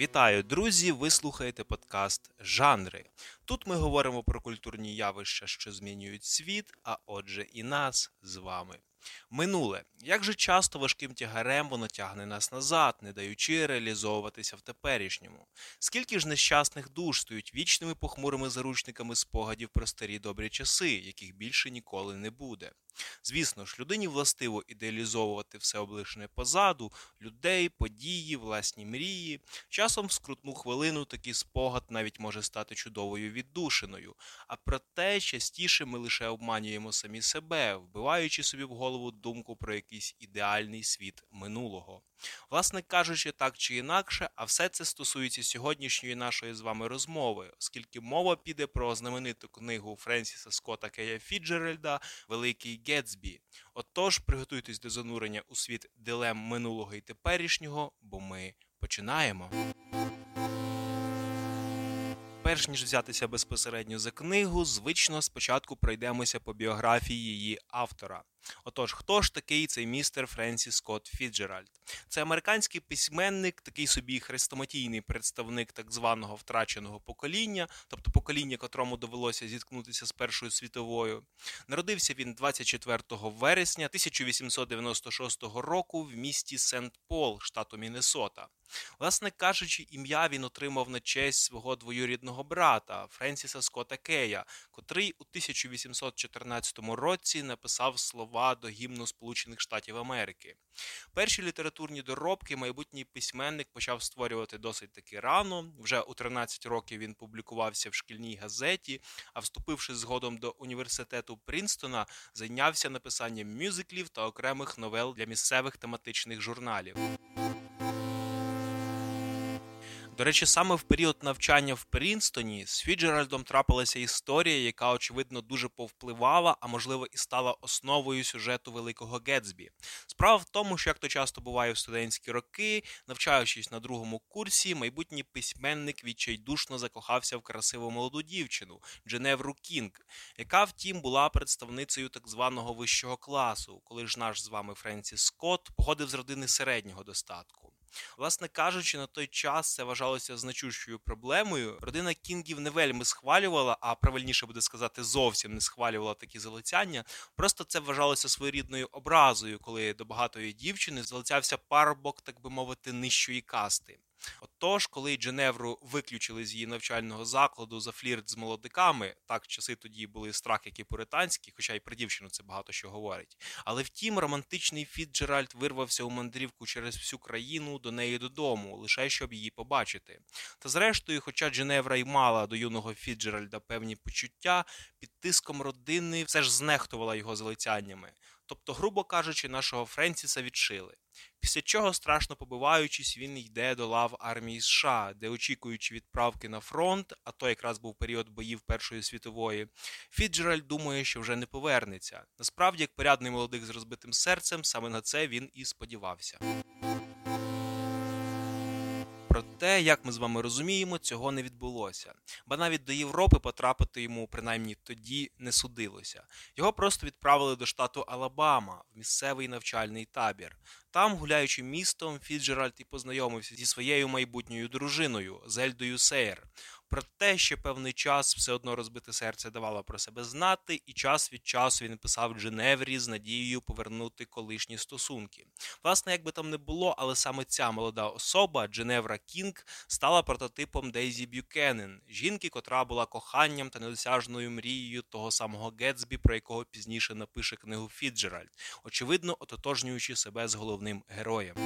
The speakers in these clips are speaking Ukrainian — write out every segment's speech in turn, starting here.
Вітаю, друзі! Ви слухаєте подкаст Жанри. Тут ми говоримо про культурні явища, що змінюють світ, а отже, і нас з вами. Минуле, як же часто важким тягарем воно тягне нас назад, не даючи реалізовуватися в теперішньому. Скільки ж нещасних душ стають вічними похмурими заручниками спогадів про старі добрі часи, яких більше ніколи не буде. Звісно ж, людині властиво ідеалізовувати все облишене позаду, людей, події, власні мрії. Часом в скрутну хвилину такий спогад навіть може стати чудовою віддушиною. А проте частіше ми лише обманюємо самі себе, вбиваючи собі в голову думку про якийсь ідеальний світ минулого. Власне кажучи, так чи інакше, а все це стосується сьогоднішньої нашої з вами розмови, оскільки мова піде про знамениту книгу Френсіса Скотта Кея Фіджерельда Великий Гетсбі. Отож, приготуйтесь до занурення у світ дилем минулого і теперішнього, бо ми починаємо. Перш ніж взятися безпосередньо за книгу, звично спочатку пройдемося по біографії її автора. Отож, хто ж такий цей містер Френсіс Скотт Фіджеральд? Це американський письменник, такий собі хрестоматійний представник так званого втраченого покоління, тобто покоління, котрому довелося зіткнутися з Першою світовою. Народився він 24 вересня 1896 року в місті Сент-Пол, штату Міннесота. Власне кажучи, ім'я він отримав на честь свого двоюрідного брата Френсіса Скотта Кея, котрий у 1814 році написав слова до гімну Сполучених Штатів Америки. Перші літературні доробки майбутній письменник почав створювати досить таки рано. Вже у 13 років він публікувався в шкільній газеті, а вступивши згодом до університету Принстона, зайнявся написанням мюзиклів та окремих новел для місцевих тематичних журналів. До речі, саме в період навчання в Прінстоні з Фіджеральдом трапилася історія, яка, очевидно, дуже повпливала, а можливо і стала основою сюжету Великого Гетсбі. Справа в тому, що як то часто буває в студентські роки, навчаючись на другому курсі, майбутній письменник відчайдушно закохався в красиву молоду дівчину Дженевру Кінг, яка, втім, була представницею так званого вищого класу, коли ж наш з вами Френсіс Скотт походив з родини середнього достатку. Власне кажучи, на той час це вважалося значущою проблемою. Родина Кінгів не вельми схвалювала, а правильніше буде сказати, зовсім не схвалювала такі залицяння. Просто це вважалося своєрідною образою, коли до багатої дівчини залицявся парубок, так би мовити, нижчої касти. Отож, коли Дженевру виключили з її навчального закладу за флірт з молодиками, так часи тоді були страх, які пуританські, хоча й про дівчину це багато що говорить. Але втім, романтичний Фіджеральд вирвався у мандрівку через всю країну до неї додому, лише щоб її побачити. Та зрештою, хоча Дженевра й мала до юного Фіджеральда певні почуття, під тиском родини все ж знехтувала його залицяннями. Тобто, грубо кажучи, нашого Френсіса відшили. Після чого, страшно побиваючись, він йде до лав армії США, де, очікуючи відправки на фронт, а то якраз був період боїв Першої світової, Фіджеральд думає, що вже не повернеться. Насправді, як порядний молодик з розбитим серцем, саме на це він і сподівався. Проте, як ми з вами розуміємо, цього не відбулося. Ба навіть до Європи потрапити йому, принаймні тоді, не судилося. Його просто відправили до штату Алабама в місцевий навчальний табір. Там, гуляючи містом, Фіцджеральд і познайомився зі своєю майбутньою дружиною Зельдою Сейер. Проте, що певний час все одно розбите серце давало про себе знати, і час від часу він писав Дженеврі з надією повернути колишні стосунки. Власне, як би там не було, але саме ця молода особа, Дженевра Кінг, стала прототипом Дейзі Б'юкенен, жінки, котра була коханням та недосяжною мрією того самого Гетсбі, про якого пізніше напише книгу Фіцджеральд, очевидно, ототожнюючи себе з головним героєм.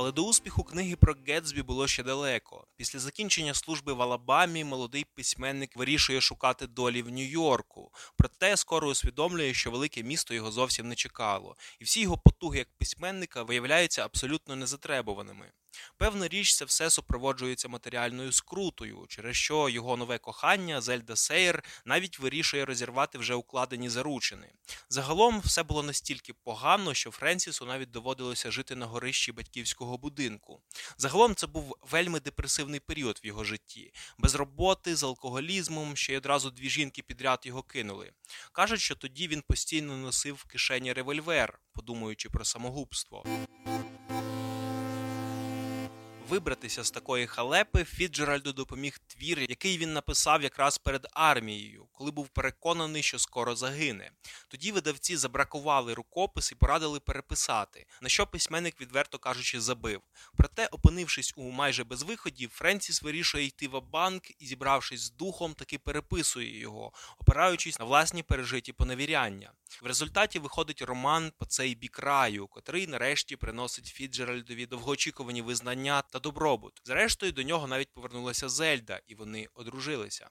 Але до успіху книги про Гетсбі було ще далеко. Після закінчення служби в Алабамі молодий письменник вирішує шукати долі в Нью-Йорку. Проте скоро усвідомлює, що велике місто його зовсім не чекало, і всі його потуги як письменника виявляються абсолютно незатребуваними. Певна річ, це все супроводжується матеріальною скрутою, через що його нове кохання Зельда Сейер навіть вирішує розірвати вже укладені заручини. Загалом все було настільки погано, що Френсісу навіть доводилося жити на горищі батьківського будинку. Загалом це був вельми депресивний період в його житті, без роботи, з алкоголізмом, ще й одразу дві жінки підряд його кинули. Кажуть, що тоді він постійно носив в кишені револьвер, подумаючи про самогубство. Вибратися з такої халепи Фіджеральду допоміг твір, який він написав якраз перед армією, коли був переконаний, що скоро загине. Тоді видавці забракували рукопис і порадили переписати, на що письменник, відверто кажучи, забив. Проте, опинившись у майже безвиході, Френсіс вирішує йти в банк і, зібравшись з духом, таки переписує його, опираючись на власні пережиті поневіряння. В результаті виходить роман по цей бік раю, котрий нарешті приносить Фіджеральдові довгоочікувані визнання та добробут. Зрештою, до нього навіть повернулася Зельда, і вони одружилися.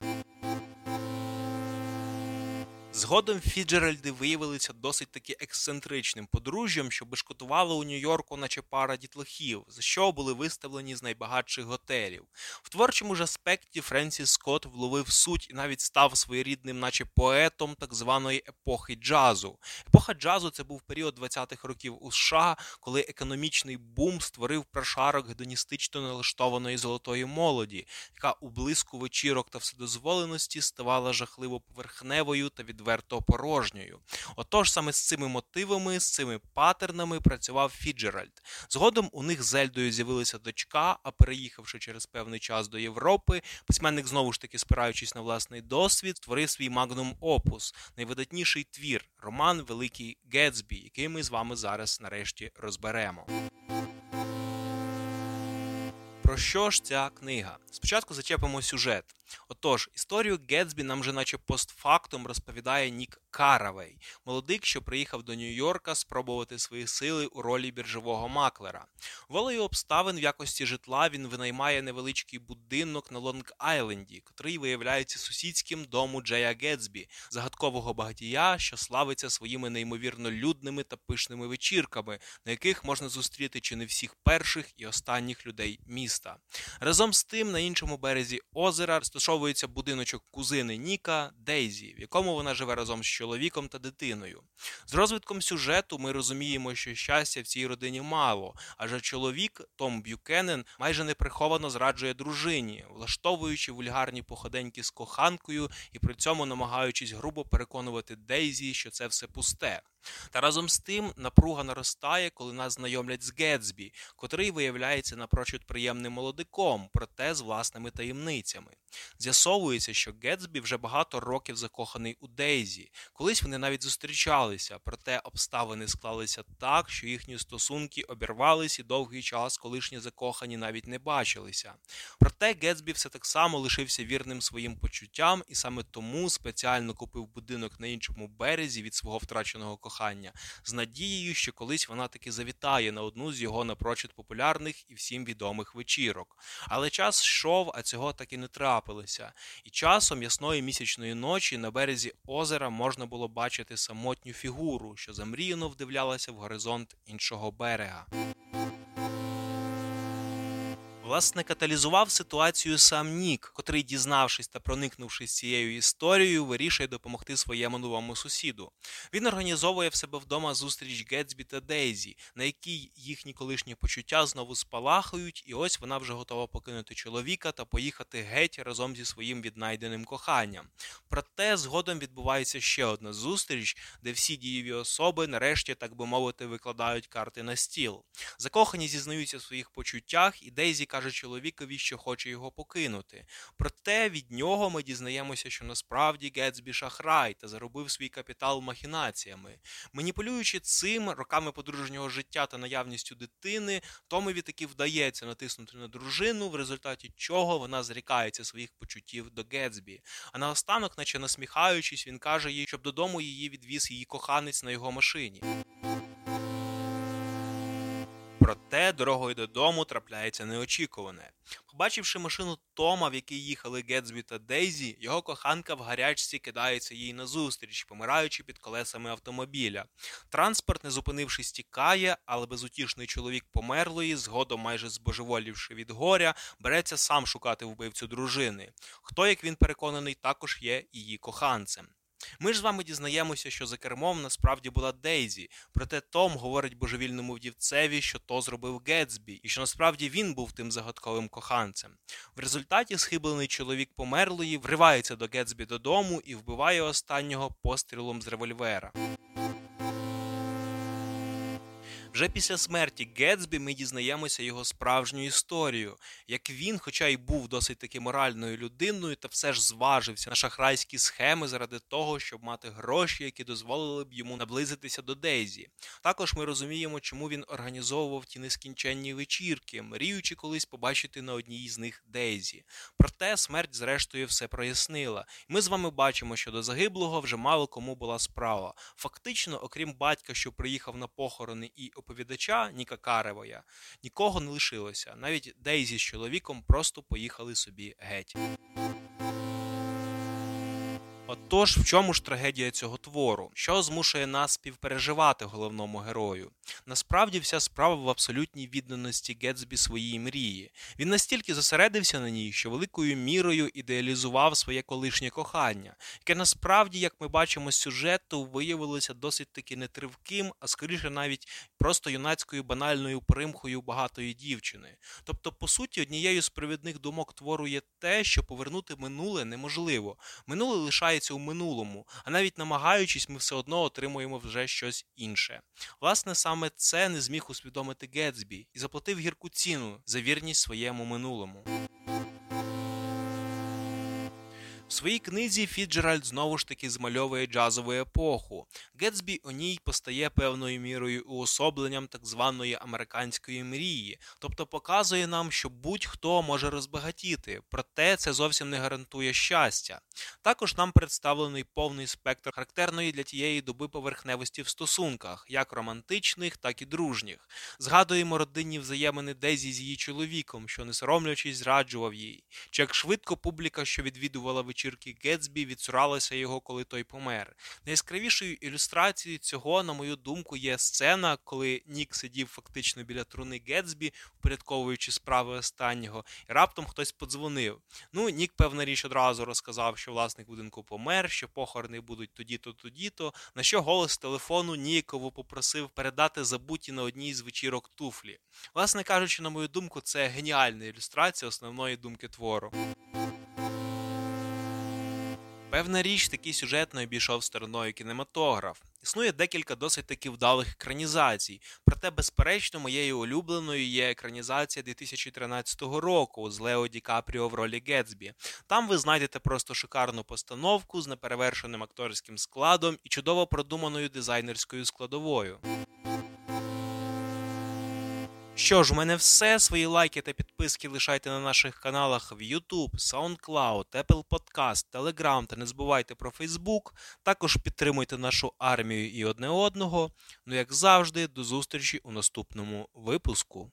Згодом Фіджеральди виявилися досить таки ексцентричним подружжям, що бешкотувало у Нью-Йорку, наче пара дітлахів, за що були виставлені з найбагатших готелів. В творчому ж аспекті Френсіс Скотт вловив суть і навіть став своєрідним, наче поетом так званої епохи джазу. Епоха джазу це був період 20-х років у США, коли економічний бум створив прошарок гедоністично налаштованої золотої молоді, яка у блиску вечірок та вседозволеності ставала жахливо поверхневою та відверто відверто порожньою. Отож, саме з цими мотивами, з цими патернами працював Фіджеральд. Згодом у них з Ельдою з'явилася дочка, а переїхавши через певний час до Європи, письменник знову ж таки, спираючись на власний досвід, створив свій магнум опус, найвидатніший твір, роман Великий Гетсбі, який ми з вами зараз нарешті розберемо. Про що ж ця книга? Спочатку зачепимо сюжет. Отож, історію Гетсбі нам вже наче постфактум розповідає Нік Каравей, молодик, що приїхав до Нью-Йорка спробувати свої сили у ролі біржового маклера. Волею обставин в якості житла він винаймає невеличкий будинок на Лонг-Айленді, котрий виявляється сусідським дому Джея Гетсбі, загадкового багатія, що славиться своїми неймовірно людними та пишними вечірками, на яких можна зустріти чи не всіх перших і останніх людей міста. Разом з тим, на іншому березі озера розташовується будиночок кузини Ніка Дейзі, в якому вона живе разом з чоловіком та дитиною. З розвитком сюжету ми розуміємо, що щастя в цій родині мало, адже чоловік Том Б'юкенен майже неприховано зраджує дружині, влаштовуючи вульгарні походеньки з коханкою і при цьому намагаючись грубо переконувати Дейзі, що це все пусте. Та разом з тим напруга наростає, коли нас знайомлять з Гетсбі, котрий виявляється напрочуд приємним молодиком, проте з власними таємницями. З'ясовується, що Гетсбі вже багато років закоханий у Дейзі. Колись вони навіть зустрічалися, проте обставини склалися так, що їхні стосунки обірвались і довгий час колишні закохані навіть не бачилися. Проте Гетсбі все так само лишився вірним своїм почуттям і саме тому спеціально купив будинок на іншому березі від свого втраченого кохання, з надією, що колись вона таки завітає на одну з його напрочуд популярних і всім відомих вечірок. Але час йшов, а цього так і не трапилося. І часом ясної місячної ночі на березі озера можна було бачити самотню фігуру, що замріяно вдивлялася в горизонт іншого берега. Власне, каталізував ситуацію сам Нік, котрий, дізнавшись та проникнувшись цією історією, вирішує допомогти своєму новому сусіду. Він організовує в себе вдома зустріч Гетсбі та Дейзі, на якій їхні колишні почуття знову спалахають, і ось вона вже готова покинути чоловіка та поїхати геть разом зі своїм віднайденим коханням. Проте згодом відбувається ще одна зустріч, де всі дієві особи, нарешті, так би мовити, викладають карти на стіл. Закохані зізнаються в своїх почуттях, і Дейзі каже чоловікові, що хоче його покинути. Проте від нього ми дізнаємося, що насправді Гетсбі шахрай та заробив свій капітал махінаціями. Маніпулюючи цим роками подружнього життя та наявністю дитини, Томові таки вдається натиснути на дружину, в результаті чого вона зрікається своїх почуттів до Гетсбі. А наостанок, наче насміхаючись, він каже їй, щоб додому її відвіз її коханець на його машині. Проте дорогою додому трапляється неочікуване. Побачивши машину Тома, в якій їхали Гетсбі та Дейзі, його коханка в гарячці кидається їй назустріч, помираючи під колесами автомобіля. Транспорт, не зупинившись, тікає, але безутішний чоловік померлої, згодом майже збожеволівши від горя, береться сам шукати вбивцю дружини. Хто, як він переконаний, також є її коханцем. Ми ж з вами дізнаємося, що за кермом насправді була Дейзі, проте Том говорить божевільному вдівцеві, що то зробив Гетсбі, і що насправді він був тим загадковим коханцем. В результаті схиблений чоловік померлої вривається до Гетсбі додому і вбиває останнього пострілом з револьвера. Вже після смерті Гетсбі ми дізнаємося його справжню історію, як він, хоча й був досить таки моральною людиною, та все ж зважився на шахрайські схеми заради того, щоб мати гроші, які дозволили б йому наблизитися до Дейзі. Також ми розуміємо, чому він організовував ті нескінченні вечірки, мріючи колись побачити на одній з них Дейзі. Проте смерть, зрештою, все прояснила. Ми з вами бачимо, що до загиблого вже мало кому була справа. Фактично, окрім батька, що приїхав на похорони і оповідача Ніка Каревоя, нікого не лишилося. Навіть Дейзі з чоловіком просто поїхали собі геть. Отож, в чому ж трагедія цього твору? Що змушує нас співпереживати головному герою? Насправді вся справа в абсолютній відданості Гетсбі своїй мрії. Він настільки зосередився на ній, що великою мірою ідеалізував своє колишнє кохання, яке насправді, як ми бачимо з сюжету, виявилося досить таки нетривким, а скоріше навіть просто юнацькою банальною примхою багатої дівчини. Тобто, по суті, однією з провідних думок твору є те, що повернути минуле неможливо. Минуле лишається у минулому, а навіть намагаючись, ми все одно отримуємо вже щось інше. Власне, саме це не зміг усвідомити Гетсбі і заплатив гірку ціну за вірність своєму минулому. Своїй книзі Фіджеральд знову ж таки змальовує джазову епоху. Гетсбі у ній постає певною мірою уособленням так званої американської мрії, тобто показує нам, що будь-хто може розбагатіти, проте це зовсім не гарантує щастя. Також нам представлений повний спектр характерної для тієї доби поверхневості в стосунках, як романтичних, так і дружніх. Згадуємо родинні взаємини Дезі з її чоловіком, що не соромлячись зраджував їй, чи як швидко публіка, що відвідувала вечірки Гетсбі, відсуралася його, коли той помер. Найяскравішою ілюстрацією цього, на мою думку, є сцена, коли Нік сидів фактично біля труни Гетсбі, впорядковуючи справи останнього, і раптом хтось подзвонив. Ну, Нік, певна річ, одразу розказав, що власник будинку помер, що похорони будуть тоді-то, тоді-то. На що голос телефону Нікову попросив передати забуті на одній з вечірок туфлі. Власне кажучи, на мою думку, це геніальна ілюстрація основної думки твору. Певна річ, такий сюжет не обійшов стороною кінематограф. Існує декілька досить таки вдалих екранізацій, проте, безперечно, моєю улюбленою є екранізація 2013 року з Лео Ді Капріо в ролі Гетсбі. Там ви знайдете просто шикарну постановку з неперевершеним акторським складом і чудово продуманою дизайнерською складовою. Що ж, у мене все. Свої лайки та підписки лишайте на наших каналах в YouTube, SoundCloud, Apple Podcast, Telegram та не забувайте про Facebook. Також підтримуйте нашу армію і одне одного. Ну, як завжди, до зустрічі у наступному випуску.